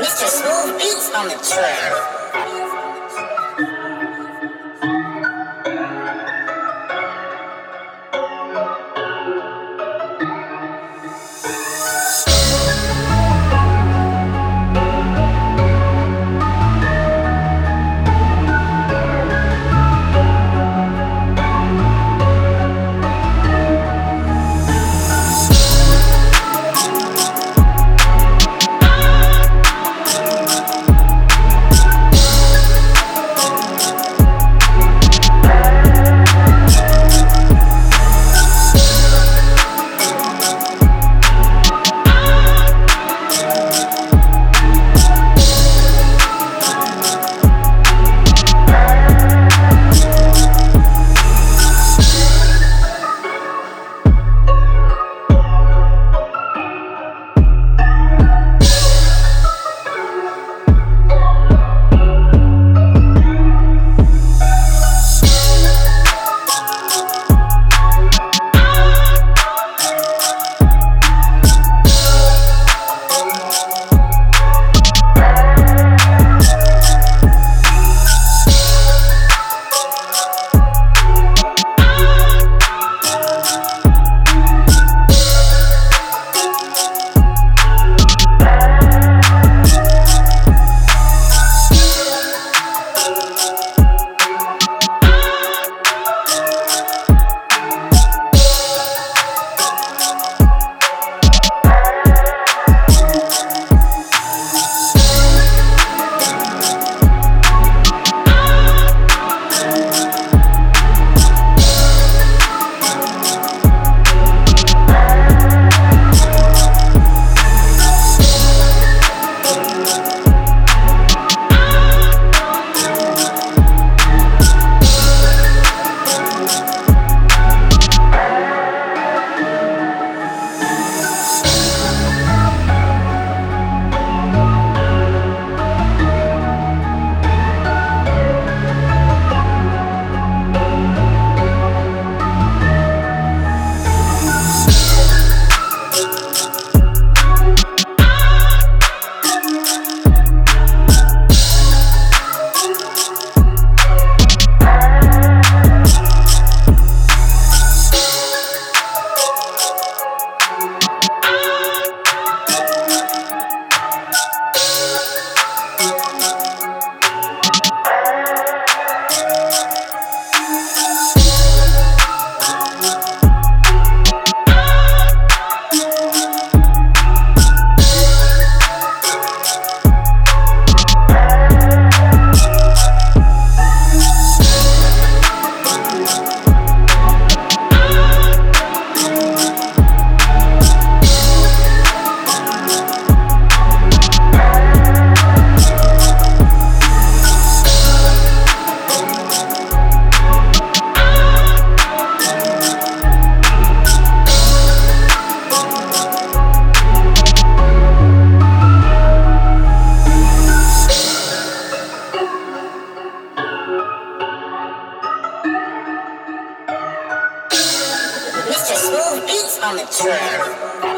Mr. Smooth Beats on the track. Mr. Smooth Beats on the track.